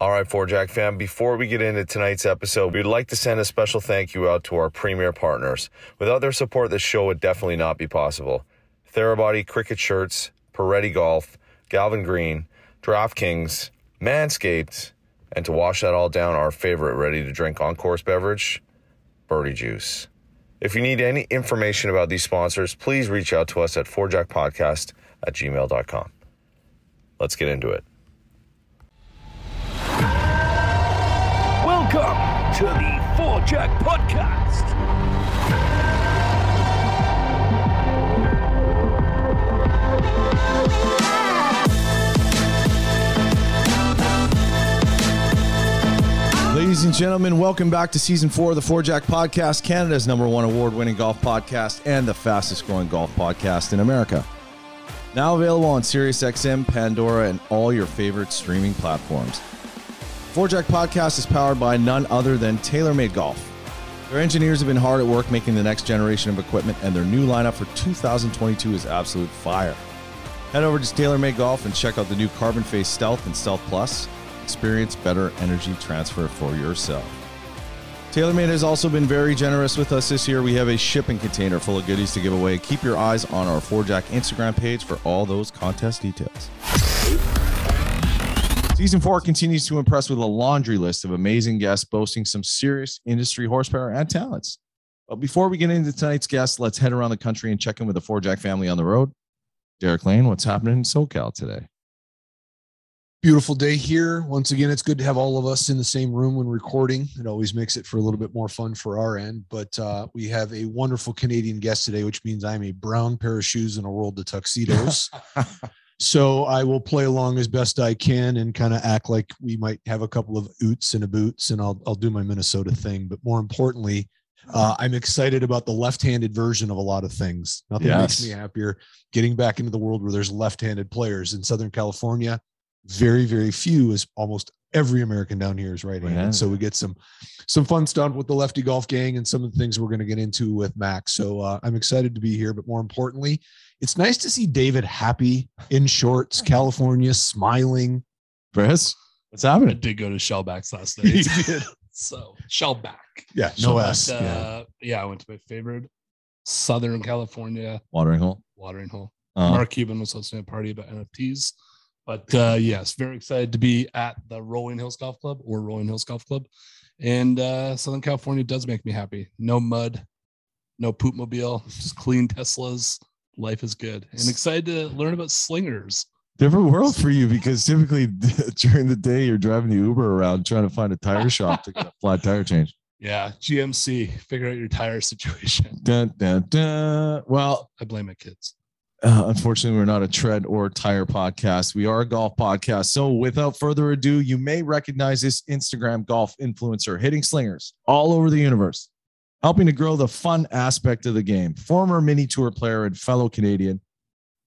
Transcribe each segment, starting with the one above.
All right, Four Jack fam, before we get into tonight's episode, we'd like to send a special thank you out to our premier partners. Without their support, this show would definitely not be possible. Therabody Criquet Shirts, Piretti Golf, Galvin Green, DraftKings, Manscaped, and to wash that all down, our favorite ready to drink on course beverage, Birdie Juice. If you need any information about these sponsors, please reach out to us at 4jackpodcast at gmail.com. Let's get into it. Welcome to the Four Jack Podcast. Ladies and gentlemen, welcome back to season four of the Four Jack Podcast, Canada's number one award winning golf podcast and the fastest growing golf podcast in America. Now available on SiriusXM, Pandora, and all your favorite streaming platforms. Four Jack Podcast is powered by none other than TaylorMade Golf. Their engineers have been hard at work making the next generation of equipment, and their new lineup for 2022 is absolute fire. Head over to TaylorMade Golf and check out the new Carbon Face Stealth and Stealth Plus. Experience better energy transfer for yourself. TaylorMade has also been very generous with us this year. We have a shipping container full of goodies to give away. Keep your eyes on our 4Jack Instagram page for all those contest details. Season four continues to impress with a laundry list of amazing guests boasting some serious industry horsepower and talents. But before we get into tonight's guests, let's head around the country and check in with the 4Jack family on the road. Derek Lane, what's happening in SoCal today? Beautiful day here. Once again, it's good to have all of us in the same room when recording. It always makes it for a little bit more fun for our end. But uh, we have a wonderful Canadian guest today, which means I'm a brown pair of shoes in a world of tuxedos. so I will play along as best I can and kind of act like we might have a couple of oots and a boots, and I'll I'll do my Minnesota thing. But more importantly, uh, I'm excited about the left-handed version of a lot of things. Nothing Yes. makes me happier getting back into the world where there's left-handed players in Southern California. Very, very few, as almost every American down here is right-handed. Right-handed. So we get some some fun stuff with the lefty golf gang and some of the things we're going to get into with Max. So uh, I'm excited to be here, but more importantly, it's nice to see David happy in shorts, California, smiling. Chris, what's I happening? did go to Shellback's last night. so Shellback. Yeah, no But, S. Uh, yeah. yeah. I went to my favorite Southern California Watering hole. watering hole. Uh, Mark Cuban was hosting a party about NFTs. But uh, yes, very excited to be at the Rolling Hills Golf Club or Rolling Hills Golf Club. And uh, Southern California does make me happy. No mud, no poop mobile, just clean Teslas. Life is good. And excited to learn about slingers. different world for you because typically during the day you're driving the Uber around trying to find a tire shop to get a flat tire change. Yeah, GMC, figure out your tire situation. Dun, dun, dun. Well, I blame my kids. Uh, unfortunately, we're not a tread or tire podcast. We are a golf podcast. So, without further ado, you may recognize this Instagram golf influencer hitting slingers all over the universe, helping to grow the fun aspect of the game. Former mini tour player and fellow Canadian.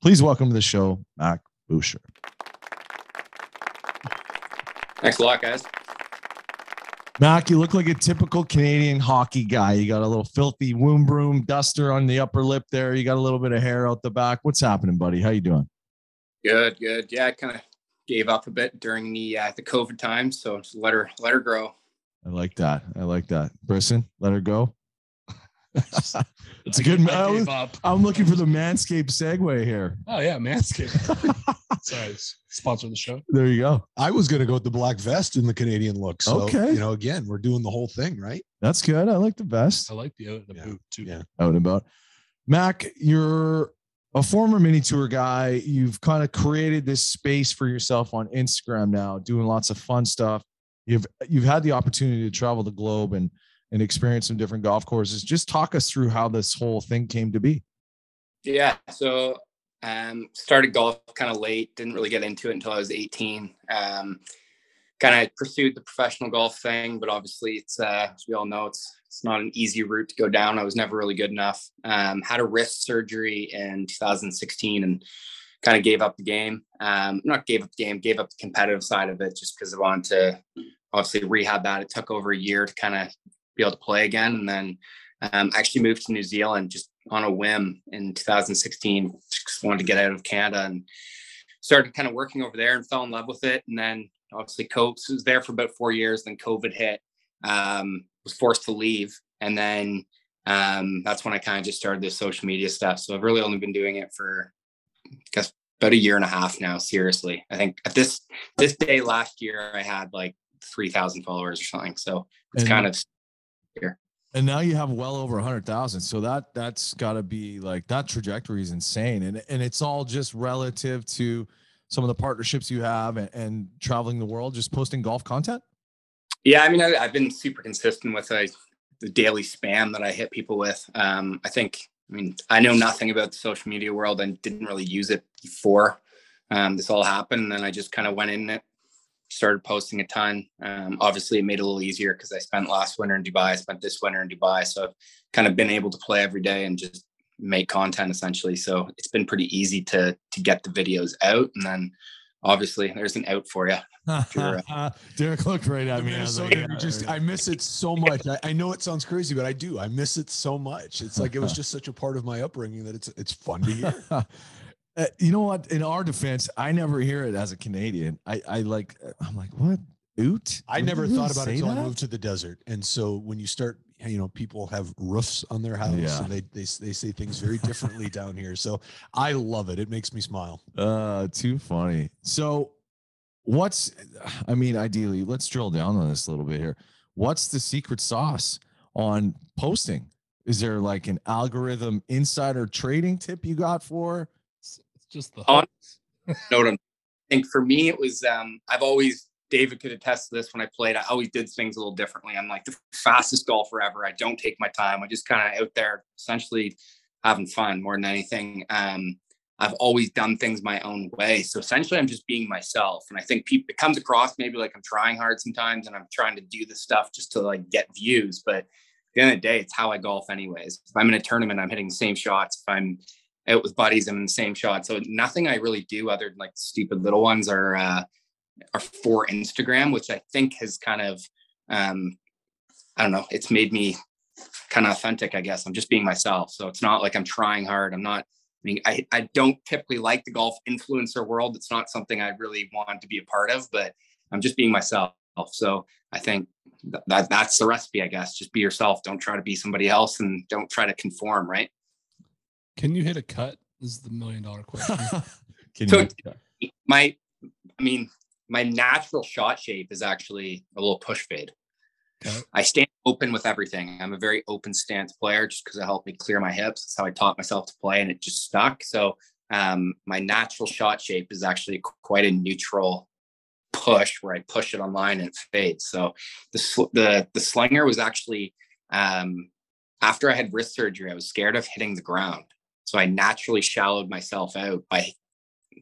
Please welcome to the show, Mac Boucher. Thanks a lot, guys. Mac, you look like a typical Canadian hockey guy. You got a little filthy womb broom duster on the upper lip there. You got a little bit of hair out the back. What's happening, buddy? How you doing? Good, good. Yeah, I kind of gave up a bit during the uh, the COVID time, so just let her let her grow. I like that. I like that. Brisson, let her go. It's a good. I I was, gave up. I'm looking for the Manscaped segue here. Oh yeah, Manscaped. Sorry, s- sponsor the show. There you go. I was going to go with the black vest in the Canadian look. So, Okay. you know, again, we're doing the whole thing, right? That's good. I like the best. I like the, uh, the Yeah, boot too. yeah. out and about. Mac, you're a former mini tour guy. You've kind of created this space for yourself on Instagram now, doing lots of fun stuff. You've you've had the opportunity to travel the globe and and experience some different golf courses. Just talk us through how this whole thing came to be. Yeah, so um, started golf kind of late. Didn't really get into it until I was 18. Um, kind of pursued the professional golf thing, but obviously, it's uh, as we all know, it's it's not an easy route to go down. I was never really good enough. Um, had a wrist surgery in 2016 and kind of gave up the game. Um, not gave up the game, gave up the competitive side of it just because I wanted to obviously rehab that. It took over a year to kind of be able to play again, and then um, actually moved to New Zealand just on a whim in 2016. Just wanted to get out of Canada and started kind of working over there and fell in love with it. And then obviously Copes was there for about four years. Then COVID hit, um, was forced to leave. And then um, that's when I kind of just started the social media stuff. So I've really only been doing it for, I guess, about a year and a half now. Seriously, I think at this this day last year I had like three thousand followers or something. So it's And- kind of here. And now you have well over a hundred thousand. So that that's got to be like that trajectory is insane, and and it's all just relative to some of the partnerships you have and, and traveling the world, just posting golf content. Yeah, I mean, I, I've been super consistent with uh, the daily spam that I hit people with. Um, I think, I mean, I know nothing about the social media world and didn't really use it before um, this all happened. And then I just kind of went in it, started posting a ton. Um, obviously, it made it a little easier because I spent last winter in Dubai, I spent this winter in Dubai, so I've kind of been able to play every day and just make content essentially. So it's been pretty easy to to get the videos out, and then obviously there's an out for you. Sure. Derek looked right at The me. I was like, yeah, just. I miss it so much. I, I know it sounds crazy, but I do. I miss it so much. It's like it was just such a part of my upbringing that it's it's fun to hear. Uh, you know what? In our defense, I never hear it as a Canadian. I, I like, I'm like, what? Oot? I Did never thought about it until I moved to the desert. And so when you start, you know, people have roofs on their house Yeah. and they, they they say things very differently down here. So I love it. It makes me smile. Uh, too funny. So, what's? I mean, ideally, let's drill down on this a little bit here. What's the secret sauce on posting? Is there like an algorithm insider trading tip you got for? Just the On- hook. know what I'm I think for me it was um I've always David could attest to this when I played. I always did things a little differently. I'm like the fastest golfer ever. I don't take my time. I just kind of out there essentially having fun more than anything. Um I've always done things my own way. So essentially I'm just being myself. And I think people it comes across maybe like I'm trying hard sometimes and I'm trying to do the stuff just to like get views. But at the end of the day, it's how I golf anyways. If I'm in a tournament, I'm hitting the same shots. If I'm out with buddies, I'm in the same shot. So nothing I really do other than like stupid little ones are uh, are for Instagram, which I think has kind of um, I don't know, it's made me kind of authentic, I guess. I'm just being myself. So it's not like I'm trying hard. I'm not I mean, I, I don't typically like the golf influencer world. It's not something I really want to be a part of, but I'm just being myself. So I think that that's the recipe, I guess. Just be yourself. Don't try to be somebody else and don't try to conform, right? Can you hit a cut? Is the million dollar question. Can So- you? my i mean my natural shot shape is actually a little push fade Okay. i stand open with everything i'm a very open stance player just because it helped me clear my hips that's how i taught myself to play and it just stuck so um, my natural shot shape is actually quite a neutral push where i push it online and it fades so the sl- the the slinger was actually um, after i had wrist surgery i was scared of hitting the ground so i naturally shallowed myself out by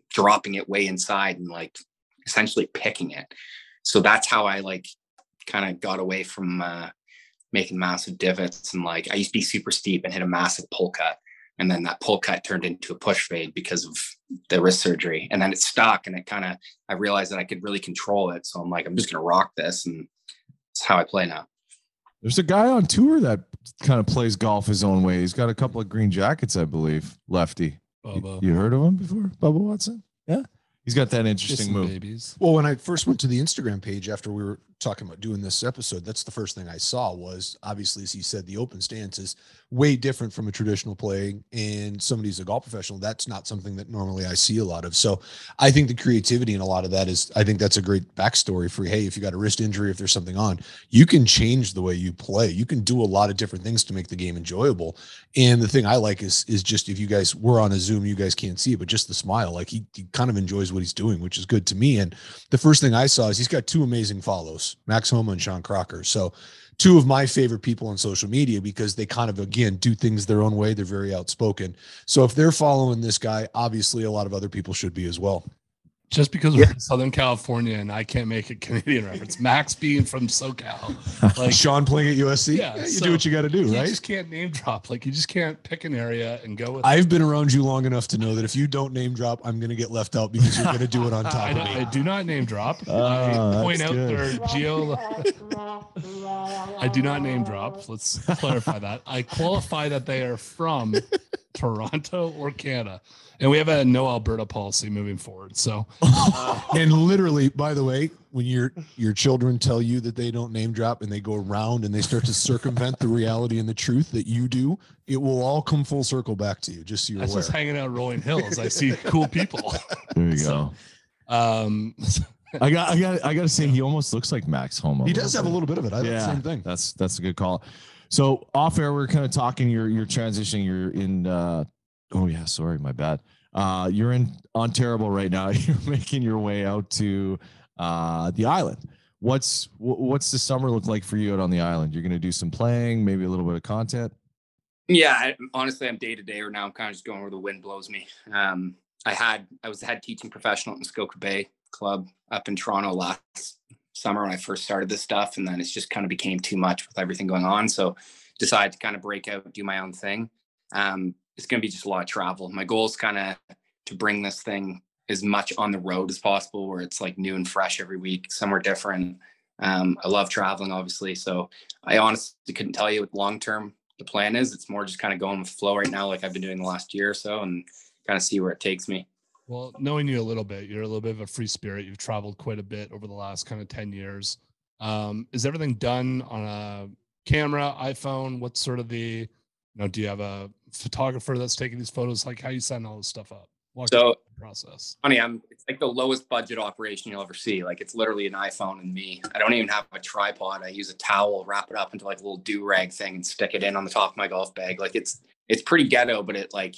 dropping it way inside and like essentially picking it. So that's how I like kind of got away from uh, making massive divots and like I used to be super steep and hit a massive pull cut. And then that pull cut turned into a push fade because of the wrist surgery. And then it stuck and it kind of, I realized that I could really control it. So I'm like, I'm just going to rock this. And it's how I play now. There's a guy on tour that kind of plays golf his own way. He's got a couple of green jackets, I believe. Lefty. You, Bubba. you heard of him before, Bubba Watson? Yeah, he's got that interesting move. babies. Well, when I first went to the Instagram page after we were talking about doing this episode, that's the first thing I saw was obviously, as he said, the open stance is way different from a traditional playing. And somebody's a golf professional. That's not something that normally I see a lot of. So I think the creativity and a lot of that is, I think that's a great backstory for, hey, if you got a wrist injury, if there's something on, you can change the way you play. You can do a lot of different things to make the game enjoyable. And the thing I like is, is just if you guys were on a Zoom, you guys can't see it, but just the smile, like he, he kind of enjoys what he's doing, which is good to me. And the first thing I saw is he's got two amazing follows, Max Homa and Sean Crocker. So two of my favorite people on social media because they kind of again do things their own way. They're very outspoken. So if they're following this guy, obviously a lot of other people should be as well. Just because we're in Southern California and I can't make a Canadian reference. Max being from SoCal. Like Sean playing at USC, Yeah, you so do what you got to do, right? you just can't name drop. Like you just can't pick an area and go with I've been around you long enough to know that if you don't name drop, I'm going to get left out because you're going to do it on top I, of don't- I do not name drop. Oh, I point out good. their geo. I do not name drop. Let's clarify that. I qualify that they are from Toronto or Canada, and we have a no Alberta policy moving forward. So and literally, by the way, when your your children tell you that they don't name drop and they go around and they start to circumvent the reality and the truth that you do, it will all come full circle back to you. Just so you're I was aware. just hanging out Rolling Hills. I see cool people. There you So, go. Um, I got, I got, I got to say, he almost looks like Max Homa. he does have a little bit of it. I yeah. Yeah. the same thing. That's that's a good call. So off air, we're kind of talking. You're you're transitioning. You're in. uh Oh yeah, sorry, my bad. Uh, you're in on terrible right now. You're making your way out to uh the island. What's wh- what's the summer look like for you out on the island? You're gonna do some playing, maybe a little bit of content. Yeah, I, honestly, I'm day to day right now. I'm kind of just going where the wind blows me. Um, I had I was the head teaching professional at Muskoka Bay Club up in Toronto last summer when I first started this stuff, and then it's just kind of became too much with everything going on. So decided to kind of break out, do my own thing. Um, it's going to be just a lot of travel. My goal is kind of to bring this thing as much on the road as possible, where it's like new and fresh every week, somewhere different. Um, I love traveling, obviously. So I honestly couldn't tell you what long term the plan is. It's more just kind of going with flow right now, like I've been doing the last year or so, and kind of see where it takes me. Well, knowing you a little bit, you're a little bit of a free spirit. You've traveled quite a bit over the last kind of 10 years. Um, is everything done on a camera, iPhone? What's sort of the, you know, do you have a photographer that's taking these photos? Like how you setting all this stuff up? Walk So- the process. funny. I'm it's like the lowest budget operation you'll ever see. Like it's literally an iPhone and me. I don't even have a tripod. I use a towel, wrap it up into like a little do rag thing, and stick it in on the top of my golf bag. Like it's it's pretty ghetto, but it like,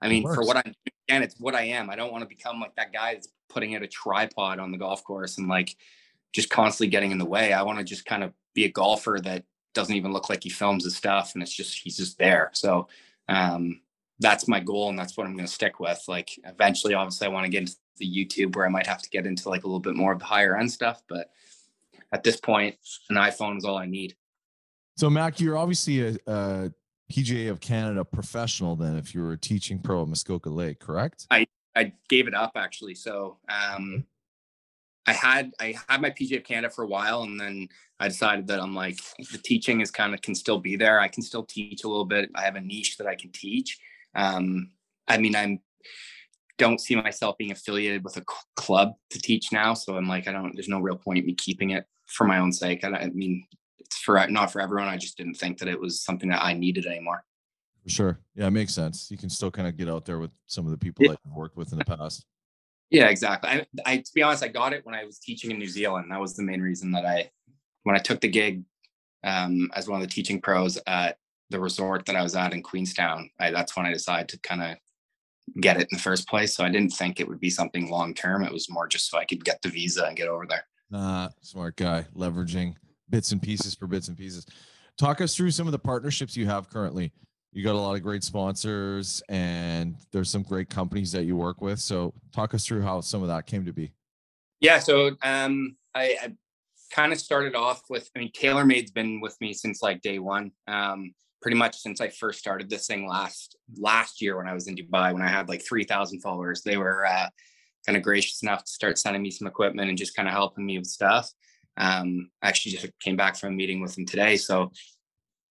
I mean, for what I'm again, it's what I am. I don't want to become like that guy that's putting out a tripod on the golf course and like just constantly getting in the way. I want to just kind of be a golfer that doesn't even look like he films his stuff, and it's just he's just there. So. um that's my goal and that's what I'm going to stick with. Like eventually, obviously I want to get into the YouTube where I might have to get into like a little bit more of the higher end stuff. But at this point, an iPhone is all I need. So Mac, you're obviously a, a PGA of Canada professional. Then, if you were a teaching pro at Muskoka Lake, correct? I I gave it up actually. So um I had I had my PGA of Canada for a while and then I decided that I'm like the teaching is kind of can still be there. I can still teach a little bit. I have a niche that I can teach. Um I mean I'm don't see myself being affiliated with a club to teach now. So I'm like, I don't, there's no real point in me keeping it for my own sake. I, I mean, it's for not for everyone. I just didn't think that it was something that I needed anymore. For sure. Yeah, it makes sense. You can still kind of get out there with some of the people Yeah. that you've worked with in the past. Yeah, exactly. I, I, to be honest, I got it when I was teaching in New Zealand. That was the main reason that I, when I took the gig um, as one of the teaching pros at the resort that I was at in Queenstown, I, that's when I decided to kind of get it in the first place. So I didn't think it would be something long term. It was more just so I could get the visa and get over there. Nah, smart guy, leveraging bits and pieces for bits and pieces. Talk us through some of the partnerships you have currently. You got a lot of great sponsors and there's some great companies that you work with. So talk us through how some of that came to be. Yeah, so um, I, I kind of started off with. I mean, TaylorMade's been with me since like day one. Um, pretty much since I first started this thing last last year when I was in Dubai when I had like three thousand followers. They were uh, kind of gracious enough to start sending me some equipment and just kind of helping me with stuff. Um, I actually just came back from a meeting with them today, so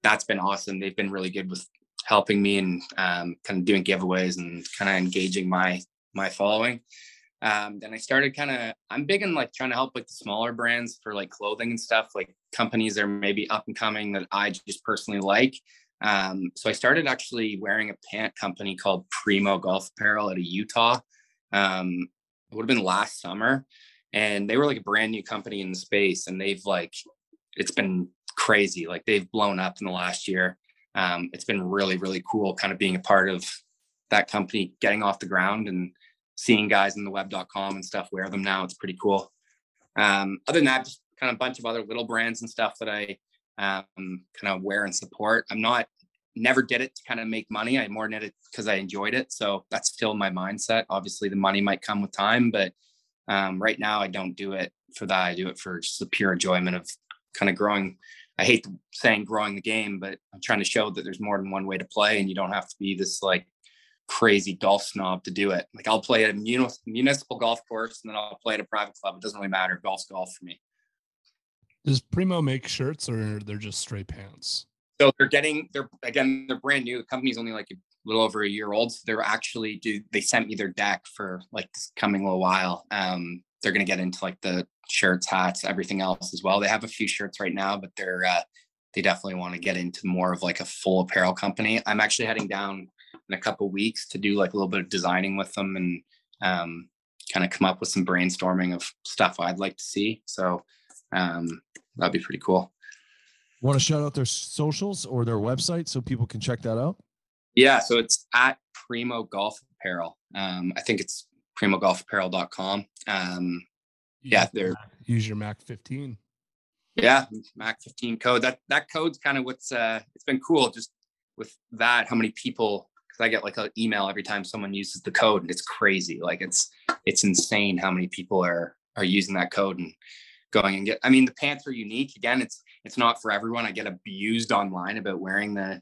that's been awesome. They've been really good with helping me and um, kind of doing giveaways and kind of engaging my my following um, then I started kind of I'm big in like trying to help like the smaller brands for like clothing and stuff, like companies that are maybe up and coming that I just personally like. Um, so I started actually wearing a pant company called Primo Golf Apparel out of Utah. Um, it would have been last summer, and they were like a brand new company in the space, and they've like it's been crazy. Like they've blown up in the last year. Um, it's been really really cool, kind of being a part of that company getting off the ground and seeing guys in the web.com and stuff wear them now. It's pretty cool. Um, other than that, just kind of a bunch of other little brands and stuff that I um, kind of wear and support. I'm not, never did it to kind of make money. I more did it because I enjoyed it. So that's still my mindset. Obviously, the money might come with time, but um, right now I don't do it for that. I do it for just the pure enjoyment of kind of growing. I hate saying growing the game, but I'm trying to show that there's more than one way to play and you don't have to be this like crazy golf snob to do it. Like I'll play at a municipal golf course and then I'll play at a private club. It doesn't really matter. Golf's golf for me. Does Primo make shirts or they're just straight pants? So they're getting they're again they're brand new. The company's only like a little over a year old. So they're actually do they sent me their deck for like this coming little while. Um they're to get into like the shirts, hats, everything else as well. They have a few shirts right now, but they're uh, they definitely want to get into more of like a full apparel company. I'm actually heading down in a couple weeks to do like a little bit of designing with them and um, kind of come up with some brainstorming of stuff I'd like to see. So um, that'd be pretty cool. Want to shout out their socials or their website so people can check that out? Yeah, so it's at Primo Golf Apparel. Um, I think it's primogolfapparel.com. Um, yeah, they're use your Mac 15. Yeah, Mac 15 code. That that code's kind of what's uh it's been cool just with that how many people because I get like an email every time someone uses the code and it's crazy. Like it's it's insane how many people are are using that code and going and get I mean the pants are unique. Again, it's it's not for everyone. I get abused online about wearing the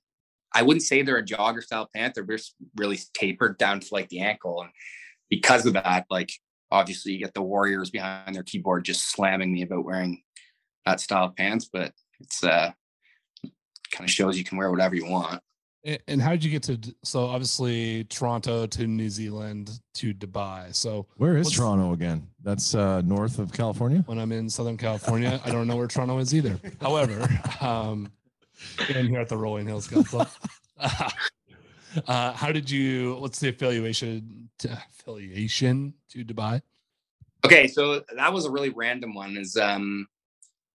I wouldn't say they're a jogger style pant. They're just really tapered down to like the ankle. And because of that, like obviously you get the warriors behind their keyboard just slamming me about wearing that style of pants, but it's uh kind of shows you can wear whatever you want. And how did you get to? So obviously Toronto to New Zealand to Dubai. So where is Toronto again? That's uh, north of California. When I'm in Southern California, I don't know where Toronto is either. However, um, in here at the Rolling Hills Golf Club. uh, how did you? What's the affiliation to, affiliation to Dubai? Okay, so that was a really random one. Is um,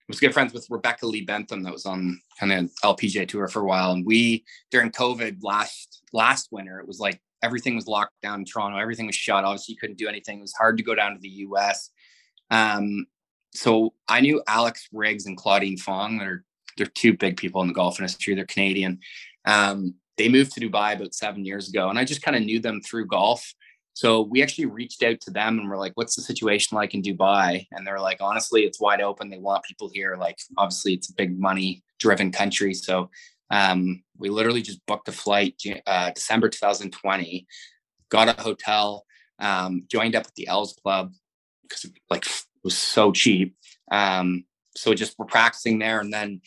was good friends with Rebecca Lee Bentham that was on kind of LPGA tour for a while. And we during COVID last last winter, it was like everything was locked down in Toronto, everything was shut. Obviously, you couldn't do anything. It was hard to go down to the US. Um, so I knew Alex Riggs and Claudine Fong. They're they're two big people in the golf industry. They're Canadian. Um, they moved to Dubai about seven years ago, and I just kind of knew them through golf. So we actually reached out to them and we're like, what's the situation like in Dubai? And they're like, honestly, it's wide open. They want people here. Like, obviously, it's a big money driven country. So um, we literally just booked a flight uh, December 2020, got a hotel, um, joined up with the Els Club because like it was so cheap. Um, so just we're practicing there. And then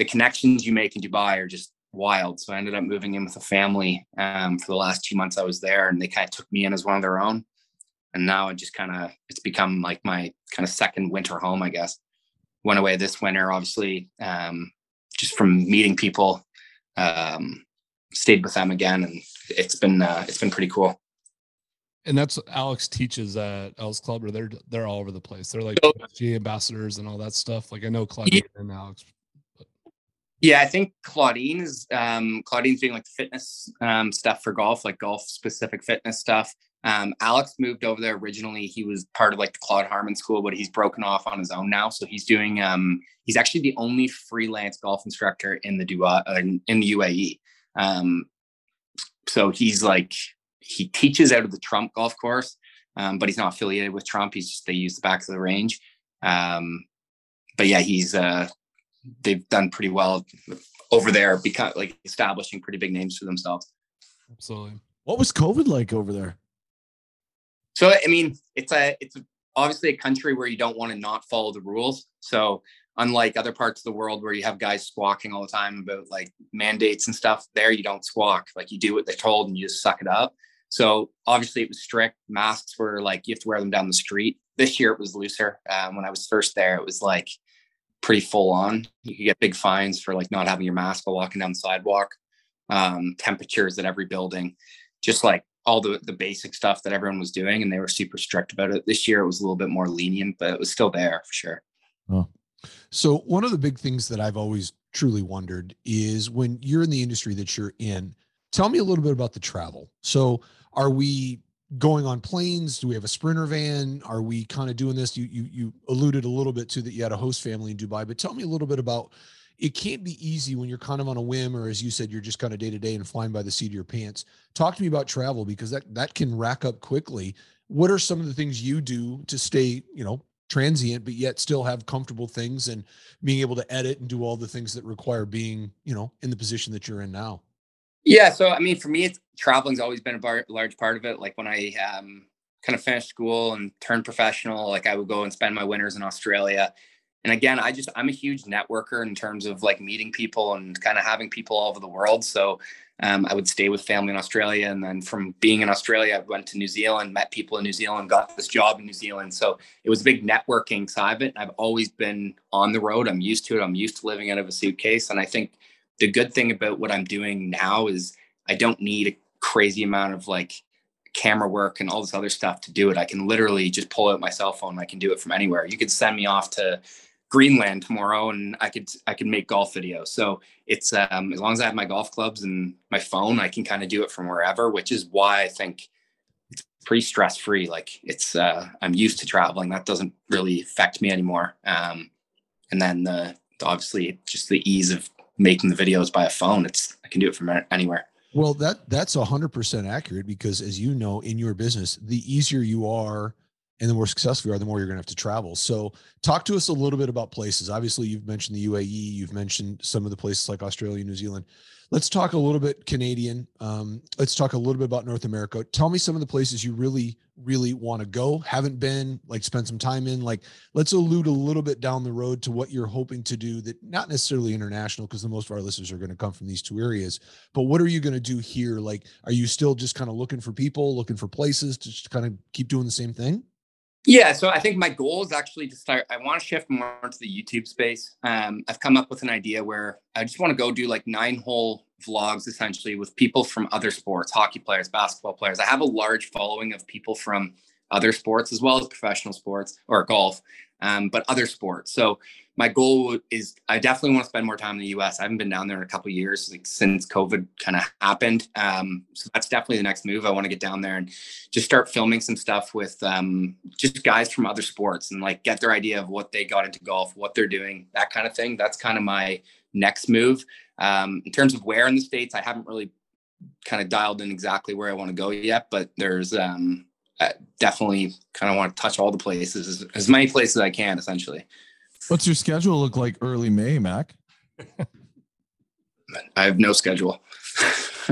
the connections you make in Dubai are just wild. So I ended up moving in with a family um, for the last two months I was there, and they kind of took me in as one of their own. And now it just kind of it's become like my kind of second winter home, I guess. Went away this winter, obviously, um, just from meeting people. Um, stayed with them again, and it's been uh, it's been pretty cool. And that's Alex teaches at Els Club, or they're they're all over the place. They're like G ambassadors and all that stuff. Like I know Claudia yeah. and Alex yeah, I think Claudine is um, Claudine's doing like fitness um, stuff for golf, like golf specific fitness stuff. Um, Alex moved over there originally. He was part of like the Claude Harmon school, but he's broken off on his own now. So he's doing. Um, he's actually the only freelance golf instructor in the Dua uh, in the UAE. Um, so he's like he teaches out of the Trump golf course, um, but he's not affiliated with Trump. He's just they use the back of the range. Um, but yeah, he's uh, they've done pretty well over there, because like establishing pretty big names for themselves. Absolutely. What was COVID like over there? So I mean, it's a it's obviously a country where you don't want to not follow the rules. So unlike other parts of the world where you have guys squawking all the time about like mandates and stuff, there you don't squawk. Like you do what they're told and you just suck it up. So obviously it was strict. Masks were like you have to wear them down the street. This year it was looser. Um, when I was first there, it was like pretty full on. You could get big fines for like not having your mask while walking down the sidewalk. Um, temperatures at every building, just like all the the basic stuff that everyone was doing, and they were super strict about it. This year it was a little bit more lenient, but it was still there for sure. Oh. So one of the big things that I've always truly wondered is when you're in the industry that you're in, tell me a little bit about the travel. So are we going on planes? Do we have a sprinter van? Are we kind of doing this? You you you alluded a little bit to that you had a host family in Dubai, but tell me a little bit about it can't be easy when you're kind of on a whim or as you said you're just kind of day to day and flying by the seat of your pants. Talk to me about travel because that that can rack up quickly. What are some of the things you do to stay, you know, transient but yet still have comfortable things and being able to edit and do all the things that require being, you know, in the position that you're in now? Yeah, so I mean, for me, it's traveling's always been a bar, large part of it. Like when I um, kind of finished school and turned professional, like I would go and spend my winters in Australia. and again, I just I'm a huge networker in terms of like meeting people and kind of having people all over the world. So um, I would stay with family in Australia, and then from being in Australia, I went to New Zealand, met people in New Zealand, got this job in New Zealand. So it was a big networking side of it. I've always been on the road. I'm used to it. I'm used to living out of a suitcase, and I think the good thing about what I'm doing now is I don't need a crazy amount of like camera work and all this other stuff to do it. I can literally just pull out my cell phone. I can do it from anywhere. You could send me off to Greenland tomorrow and I could I could make golf videos. So it's um, as long as I have my golf clubs and my phone, I can kind of do it from wherever, which is why I think it's pretty stress free. Like it's uh, I'm used to traveling. That doesn't really affect me anymore. Um, and then the obviously just the ease of making the videos by a phone. It's I can do it from anywhere. Well, that that's hundred percent accurate because, as you know, in your business, the easier you are, and the more successful you are, the more you're going to have to travel. So, talk to us a little bit about places. Obviously, you've mentioned the UAE, you've mentioned some of the places like Australia, New Zealand. Let's talk a little bit Canadian. Um, let's talk a little bit about North America. Tell me some of the places you really, really want to go, haven't been, like spend some time in. Like, let's allude a little bit down the road to what you're hoping to do that not necessarily international, because the most of our listeners are going to come from these two areas. But what are you going to do here? Like, are you still just kind of looking for people, looking for places to just kind of keep doing the same thing? Yeah, so I think my goal is actually to start. I want to shift more into the YouTube space. Um, I've come up with an idea where I just want to go do like nine hole vlogs essentially with people from other sports, hockey players, basketball players. I have a large following of people from other sports as well as professional sports or golf, um, but other sports. So my goal is I definitely want to spend more time in the US. I haven't been down there in a couple years like since COVID kind of happened. Um, so that's definitely the next move. I want to get down there and just start filming some stuff with um, just guys from other sports and like get their idea of what they got into golf, what they're doing, that kind of thing. That's kind of my next move. Um, in terms of where in the States, I haven't really kind of dialed in exactly where I want to go yet, but there's um, definitely kind of want to touch all the places, as, as many places as I can essentially. What's your schedule look like early May, Mac? I have no schedule.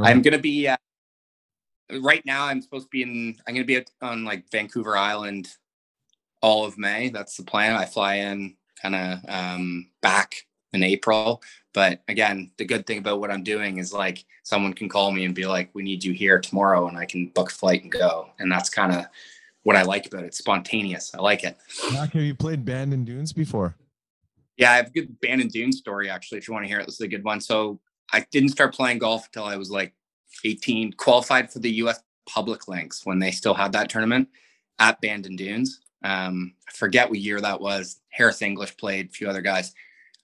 I'm gonna be uh, right now. I'm supposed to be in. I'm gonna be on like Vancouver Island all of May. That's the plan. I fly in kind of um, back in April. But again, the good thing about what I'm doing is like someone can call me and be like, "We need you here tomorrow," and I can book a flight and go. And that's kind of what I like about it. It's spontaneous. I like it. Mac, have you played Bandon Dunes before? Yeah, I have a good Bandon Dunes story actually. If you want to hear it, this is a good one. So I didn't start playing golf until I was like 18. Qualified for the U.S. Public Links when they still had that tournament at Bandon Dunes. Um, I forget what year that was. Harris English played, a few other guys.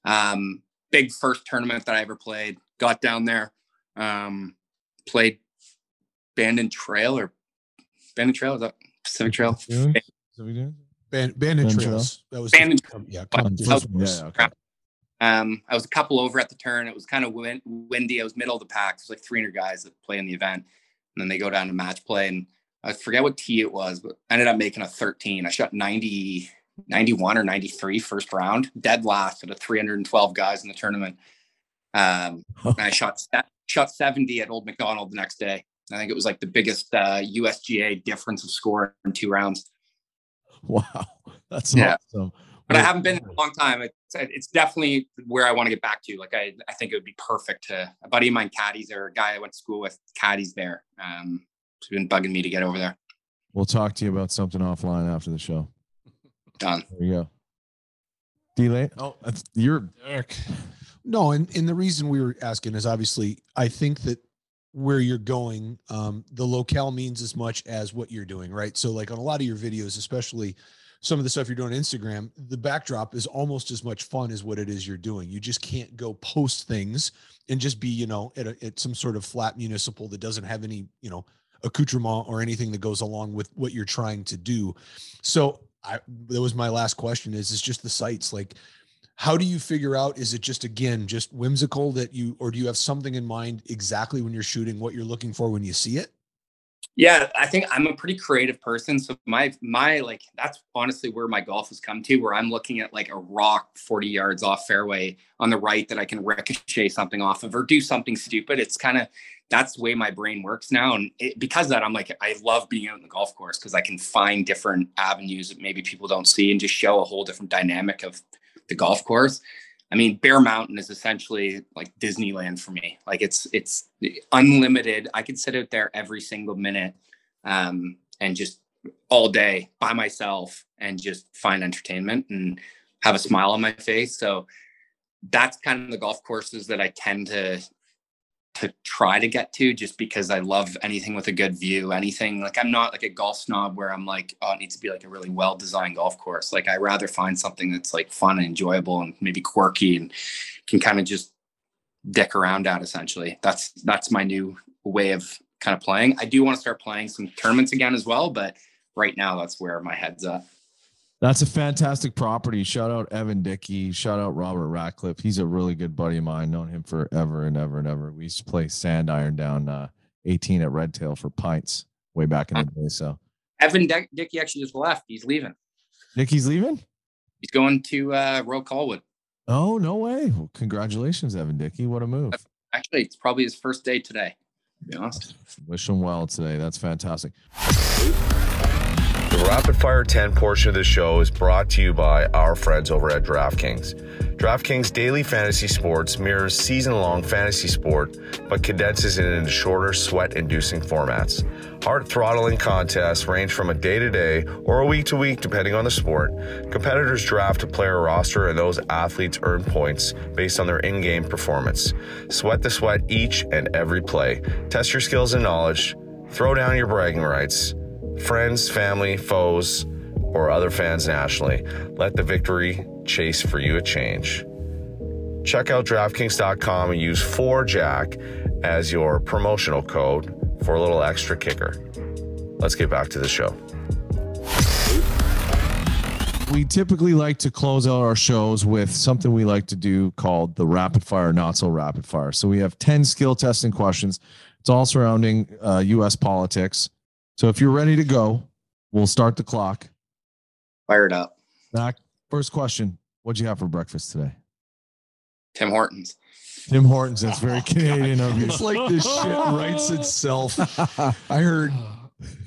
Um, big first tournament that I ever played. Got down there, um, played Bandon Trail or Bandon Trail. Is that Pacific Trail. Band, Bandon Trails. That was Bandon. The, yeah, yeah, okay. Um, I was a couple over at the turn. It was kind of wind, windy. I was middle of the pack. There's like 300 guys that play in the event, and then they go down to match play. And I forget what tee it was, but I ended up making a 13. I shot 90, 91 or 93 first round, dead last at a 312 guys in the tournament. Um, I shot shot 70 at Old Macdonald the next day. I think it was like the biggest uh, USGA difference of score in two rounds. Wow, that's yeah. awesome. But I haven't been in a long time. It's, it's definitely where I want to get back to. Like I, I think it would be perfect to a buddy of mine, caddies or a guy I went to school with, caddies there. Um, it's been bugging me to get over there. We'll talk to you about something offline after the show. Done. There you go. Delay. Oh, that's you're Eric. No, and, and the reason we were asking is obviously I think that where you're going, um, the locale means as much as what you're doing, right? So, like on a lot of your videos, especially some of the stuff you're doing on Instagram, the backdrop is almost as much fun as what it is you're doing. You just can't go post things and just be, you know, at, a, at some sort of flat municipal that doesn't have any, you know, accoutrement or anything that goes along with what you're trying to do. So, I that was my last question. Is is just the sites like how do you figure out is it just again just whimsical that you or do you have something in mind exactly when you're shooting what you're looking for when you see it Yeah, I think I'm a pretty creative person. So my my like that's honestly where my golf has come to, where I'm looking at like a rock 40 yards off fairway on the right that I can ricochet something off of or do something stupid. It's kind of that's the way my brain works now. And it, because that, I'm like, I love being out in the golf course because I can find different avenues that maybe people don't see and just show a whole different dynamic of the golf course. I mean, Bear Mountain is essentially like Disneyland for me. Like it's it's unlimited. I could sit out there every single minute um, and just all day by myself and just find entertainment and have a smile on my face. So that's kind of the golf courses that I tend to to try to get to just because I love anything with a good view, anything like I'm not like a golf snob where I'm like, oh, it needs to be like a really well designed golf course. Like I rather find something that's like fun and enjoyable and maybe quirky and can kind of just dick around at essentially. That's that's my new way of kind of playing. I do want to start playing some tournaments again as well, but right now that's where my head's at. That's a fantastic property. Shout out Evan Dickey. Shout out Robert Ratcliffe. He's a really good buddy of mine. Known him forever and ever and ever. We used to play sand iron down uh, 18 at Redtail for pints way back in the day. So Evan De- Dickey actually just left. He's leaving. Dickey's leaving? He's going to uh, Royal Colwood. Oh, no way. Well, congratulations, Evan Dickey. What a move. Actually, it's probably his first day today, to be honest. Wish him well today. That's fantastic. Rapid Fire 10 portion of the show is brought to you by our friends over at DraftKings. DraftKings Daily Fantasy Sports mirrors season long fantasy sport, but condenses it into shorter, sweat inducing formats. Heart throttling contests range from a day to day or a week to week, depending on the sport. Competitors draft a player roster, and those athletes earn points based on their in game performance. Sweat the sweat each and every play. Test your skills and knowledge. Throw down your bragging rights friends, family, foes, or other fans nationally. Let the victory chase for you a change. Check out DraftKings.com and use 4Jack as your promotional code for a little extra kicker. Let's get back to the show. We typically like to close out our shows with something we like to do called the rapid fire, not so rapid fire. So we have 10 skill testing questions. It's all surrounding uh, US politics. So if you're ready to go, we'll start the clock. Fired up. Back. First question. What'd you have for breakfast today? Tim Hortons. Tim Hortons. That's very Canadian of you. It's like this shit writes itself. I heard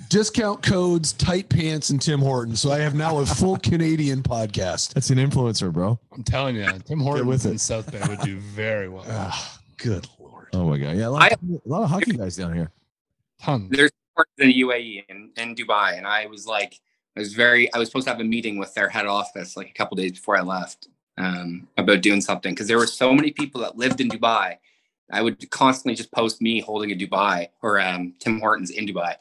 discount codes, tight pants, and Tim Hortons. So I have now a full Canadian podcast. That's an influencer, bro. I'm telling you, Tim with Hortons it. in South Bay would do very well. Ah, good lord. Oh my god. Yeah, a lot, of, a lot of hockey guys down here. Tons. There's Hortons in the UAE and in Dubai, and I was like, I was very, I was supposed to have a meeting with their head office like a couple days before I left um, about doing something because there were so many people that lived in Dubai. I would constantly just post me holding a Dubai or um, Tim Hortons in Dubai.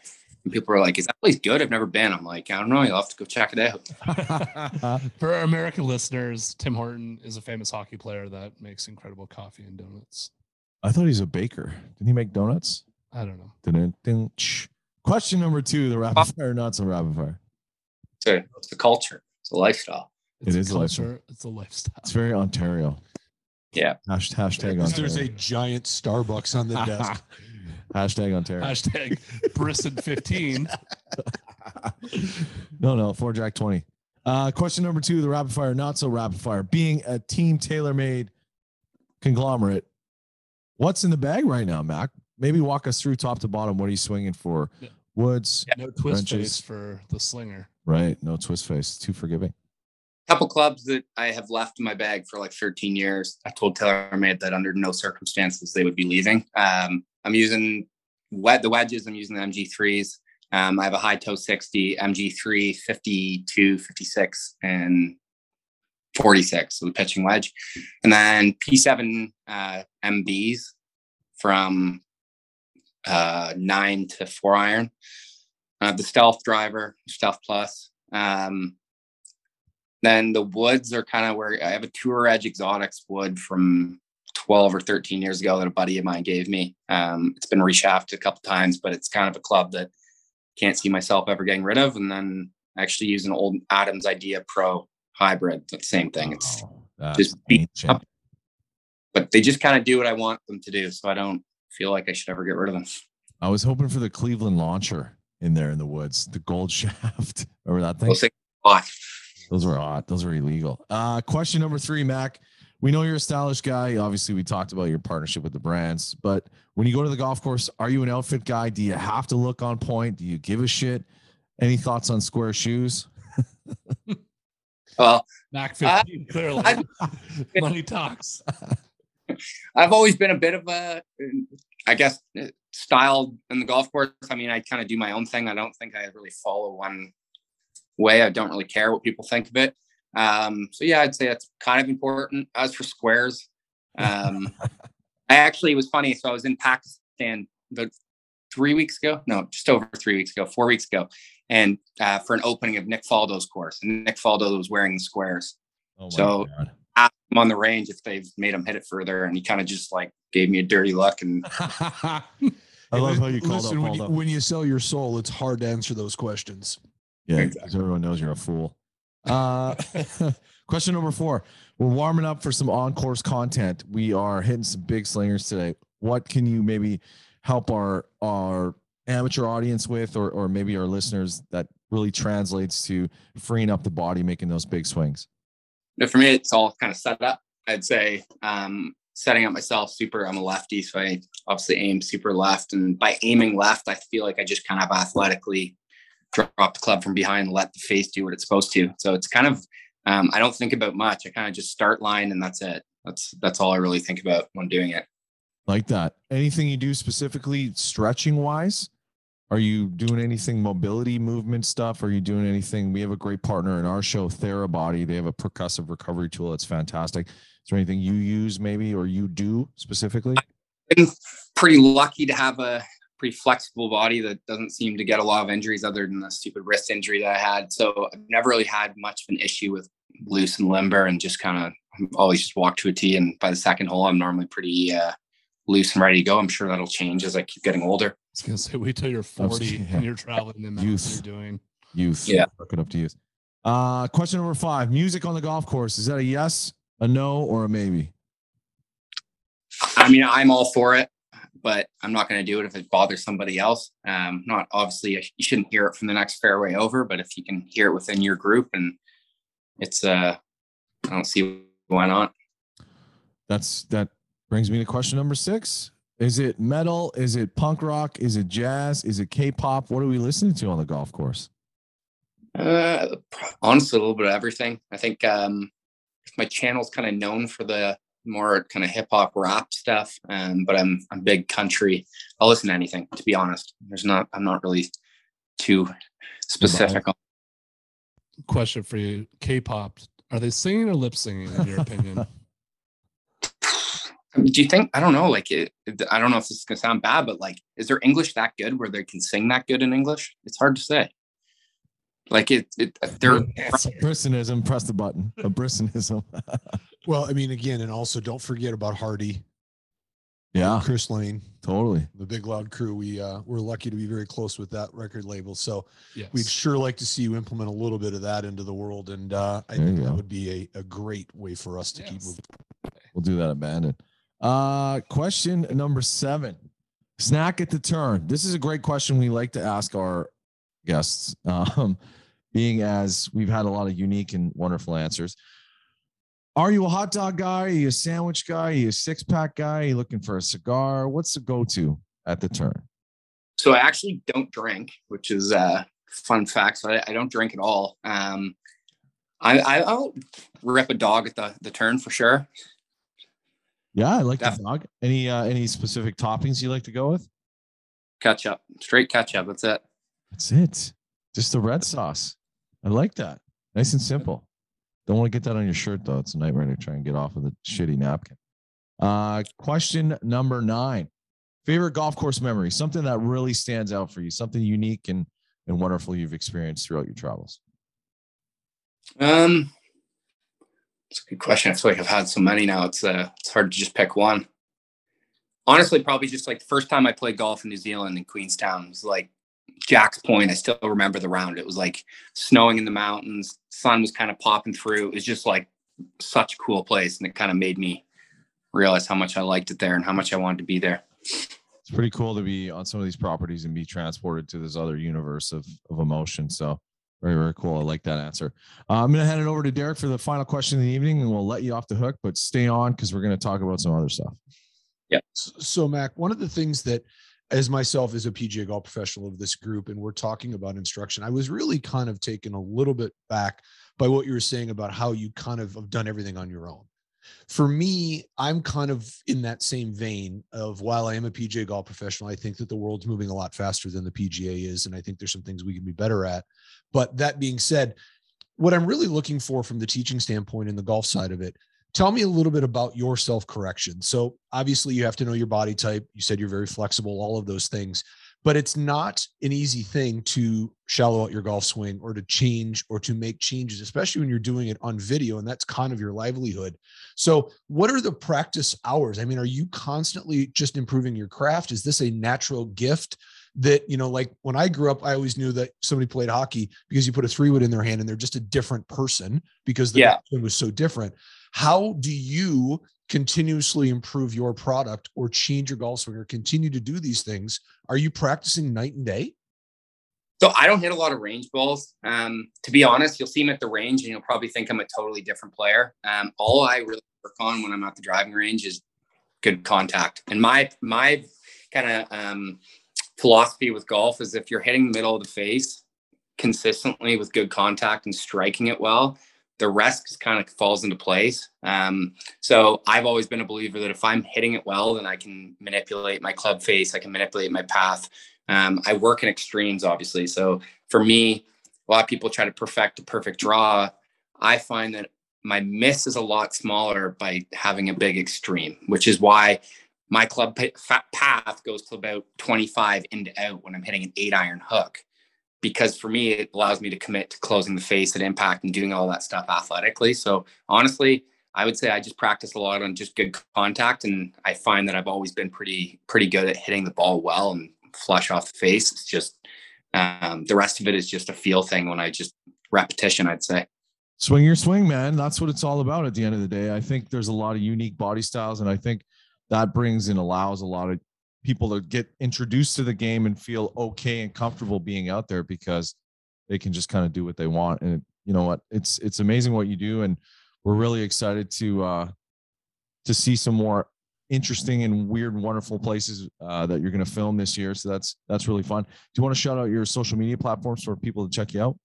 And people were like, "Is that place good? I've never been." I'm like, "I don't know. You'll have to go check it out." For our American listeners, Tim Horton is a famous hockey player that makes incredible coffee and donuts. I thought he's a baker. Didn't he make donuts? I don't know. Didn't. Didn't shh. Question number two: the rapid fire, not so rapid fire. It's a, it's a culture. It's a lifestyle. It's It a is a lifestyle. culture. It's a lifestyle. It's very Ontario. Yeah. Hash, hashtag Because there's a giant Starbucks on the desk. hashtag Ontario. Hashtag Brisson 15. no, no, four Jack 20. Uh, question number two, the rapid fire, not so rapid fire. Being a team tailor made conglomerate, what's in the bag right now, Mac? Maybe walk us through top to bottom. What are you swinging for? Yeah. Woods, No twist Wrenches. face for the slinger. right? No twist face. Too forgiving. couple clubs that I have left in my bag for like 13 years. I told TaylorMade that under no circumstances they would be leaving. Um, I'm using wed- the wedges. I'm using the MG3s. Um, I have a high toe 60, MG3, 52, 56, and 46, so the pitching wedge. And then P7 uh, MBs from uh, nine to four iron. I have the Stealth driver, Stealth Plus. Um, then the woods are kind of where I have a Tour Edge Exotics wood from 12 or 13 years ago that a buddy of mine gave me. Um, it's been reshafted a couple times, but it's kind of a club that can't see myself ever getting rid of. And then I actually use an old Adams Idea Pro hybrid. It's the same thing. It's Oh, just beat up. but they just kind of do what I want them to do. So I don't feel like I should ever get rid of them. I was hoping for the Cleveland launcher. in there in the woods. The gold shaft. Remember that thing? Those are hot. Those were hot. Those were illegal. Uh, question number three, Mac. We know you're a stylish guy. Obviously, we talked about your partnership with the brands, but when you go to the golf course, are you an outfit guy? Do you have to look on point? Do you give a shit? Any thoughts on square shoes? Well, Mac Uh, 15, clearly. I- Money talks. I've always been a bit of a, I guess, style in the golf course. I mean, I kind of do my own thing. I don't think I really follow one way. I don't really care what people think of it. Um, so yeah, I'd say that's kind of important. As for squares, um, I actually it was funny. So I was in Pakistan the three weeks ago. No, just over three weeks ago, four weeks ago, and uh, for an opening of Nick Faldo's course. And Nick Faldo was wearing the squares. Oh my So- God. Asked him on the range if they've made him hit it further, and he kind of just like gave me a dirty look and I love how you called Listen, out when you, Baldo. when you sell your soul, it's hard to answer those questions. Yeah, because everyone knows you're a fool. Uh, question number four. We're warming up for some on course content. We are hitting some big slingers today. What can you maybe help our our amateur audience with, or or maybe our listeners that really translates to freeing up the body, making those big swings? For me, it's all kind of set up. I'd say um, setting up myself super. I'm a lefty, so I obviously aim super left. And by aiming left, I feel like I just kind of athletically drop the club from behind, and let the face do what it's supposed to. So it's kind of um, I don't think about much. I kind of just start line and that's it. That's that's all I really think about when doing it. Like that. Anything you do specifically stretching wise? Are you doing anything mobility movement stuff? Are you doing anything? We have a great partner in our show, TheraBody. They have a percussive recovery tool that's fantastic. Is there anything you use maybe or you do specifically? been pretty lucky to have a pretty flexible body that doesn't seem to get a lot of injuries other than the stupid wrist injury that I had. So I've never really had much of an issue with loose and limber and just kind of always just walk to a tee. And by the second hole, I'm normally pretty uh, loose and ready to go. I'm sure that'll change as I keep getting older. I was gonna say wait till you're 40 yeah. and you're traveling and that's Youth. what you're doing. Youth. Yeah. Hook it up to youth. Uh, question number five music on the golf course. Is that a yes, a no, or a maybe? I mean, I'm all for it, but I'm not going to do it if it bothers somebody else. Um, not obviously, you shouldn't hear it from the next fairway over, but if you can hear it within your group and it's, uh, I don't see why not. That's that brings me to question number six. Is it metal? Is it punk rock? Is it jazz? Is it K-pop? What are we listening to on the golf course? Uh, honestly, a little bit of everything. I think um, my channel's kind of known for the more kind of hip hop rap stuff, um, but I'm I'm big country. I'll listen to anything. To be honest, there's not. I'm not really too specific. on Question for you: K-pop, are they singing or lip singing in your opinion? Do you think? I don't know. Like, it, it- I don't know if this is gonna sound bad, but like, is their English that good where they can sing that good in English? It's hard to say. Like it, it they're Bristonism. Press the button. A Bristonism. Well, I mean, again, and also don't forget about Hardy, yeah, Chris Lane, totally. the Big Loud Crew. We uh, we're lucky to be very close with that record label. So Yes. we'd sure like to see you implement a little bit of that into the world, and uh, I There think that would be a, a great way for us to keep moving. We'll do that abandoned. Uh, question number seven. Snack at the turn. This is a great question we like to ask our guests. Um, being as we've had a lot of unique and wonderful answers. Are you a hot dog guy? Are you a sandwich guy? Are you a six pack guy? Are you looking for a cigar? What's the go to at the turn? so I actually don't drink, which is a fun fact. So I, I don't drink at all. Um, I, I I'll rip a dog at the the turn for sure. Yeah, I like the dog. Any uh, any specific toppings you like to go with? Ketchup, straight ketchup. That's it. That's it. Just the red sauce. I like that. Nice and simple. Don't want to get that on your shirt though. It's a nightmare to try and get off with a shitty napkin. Uh, question number nine. Favorite golf course memory? Something that really stands out for you, something unique and, and wonderful you've experienced throughout your travels. Um, it's a good question. I feel like I've had so many now. It's uh, it's hard to just pick one. Honestly, probably just like the first time I played golf in New Zealand in Queenstown was like Jack's Point. I still remember the round. It was like snowing in the mountains. Sun was kind of popping through. It was just like such a cool place, and it kind of made me realize how much I liked it there and how much I wanted to be there. it's pretty cool to be on some of these properties and be transported to this other universe of of emotion. So very very cool. I like that answer. Uh, I'm going to hand it over to Derek for the final question of the evening, and we'll let you off the hook. But stay on because we're going to talk about some other stuff. Yeah. So, Mac, one of the things that, as myself as a PGA golf professional of this group, and we're talking about instruction, I was really kind of taken a little bit back by what you were saying about how you kind of have done everything on your own. For me, I'm kind of in that same vein of while I am a PGA golf professional, I think that the world's moving a lot faster than the PGA is. And I think there's some things we can be better at. But that being said, what I'm really looking for from the teaching standpoint in the golf side of it tell me a little bit about your self correction. So, obviously, you have to know your body type. You said you're very flexible, all of those things, but it's not an easy thing to shallow out your golf swing or to change or to make changes, especially when you're doing it on video and that's kind of your livelihood. So, what are the practice hours? I mean, are you constantly just improving your craft? Is this a natural gift? That, you know, like when I grew up, I always knew that somebody played hockey because you put a three wood in their hand and they're just a different person because the Yeah. was so different how do you continuously improve your product or change your golf swing or continue to do these things are you practicing night and day So I don't hit a lot of range balls. Um, to be honest, you'll see me at the range and you'll probably think I'm a totally different player. Um, all I really work on when I'm at the driving range is good contact. And my my kind of um, philosophy with golf is if you're hitting the middle of the face consistently with good contact and striking it well, the rest just kind of falls into place. Um, so I've always been a believer that if I'm hitting it well, then I can manipulate my club face, I can manipulate my path. Um, I work in extremes, obviously. So for me, a lot of people try to perfect a perfect draw. I find that my miss is a lot smaller by having a big extreme, which is why my club path goes to about 25 into out when I'm hitting an eight iron hook. Because for me, it allows me to commit to closing the face at impact and doing all that stuff athletically. So honestly, I would say I just practice a lot on just good contact, and I find that I've always been pretty pretty good at hitting the ball well and flush off the face. It's just um, the rest of it is just a feel thing when I just repetition. I'd say. swing your swing, man. That's what it's all about at the end of the day. I think there's a lot of unique body styles, and I think that brings and allows a lot of people to get introduced to the game and feel okay and comfortable being out there because they can just kind of do what they want. And you know what? It's it's amazing what you do, and we're really excited to uh to see some more interesting and weird and wonderful places uh, that you're going to film this year. So that's that's really fun. Do you want to shout out your social media platforms for people to check you out?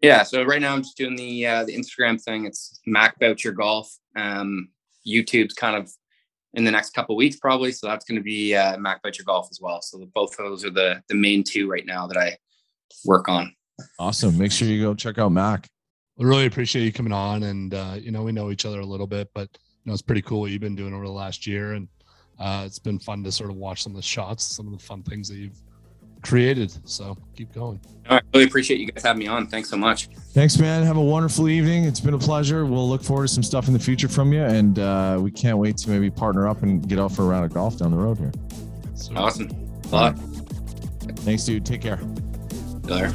Yeah. So right now I'm just doing the uh, the Instagram thing. It's Mac Boucher Golf. Um, YouTube's kind of in the next couple weeks probably. So that's going to be uh, Mac Boucher Golf as well. So both of those are the the main two right now that I work on. Awesome. Make sure you go check out Mac. We really appreciate you coming on, and uh, you know we know each other a little bit, but you know it's pretty cool what you've been doing over the last year, and uh, it's been fun to sort of watch some of the shots, some of the fun things that you've created. So keep going. I really appreciate you guys having me on. Thanks so much. Thanks, man. Have a wonderful evening. It's been a pleasure. We'll look forward to some stuff in the future from you, and uh, we can't wait to maybe partner up and get out for a round of golf down the road here. So, Awesome. A lot. Thanks, dude. Take care. Later.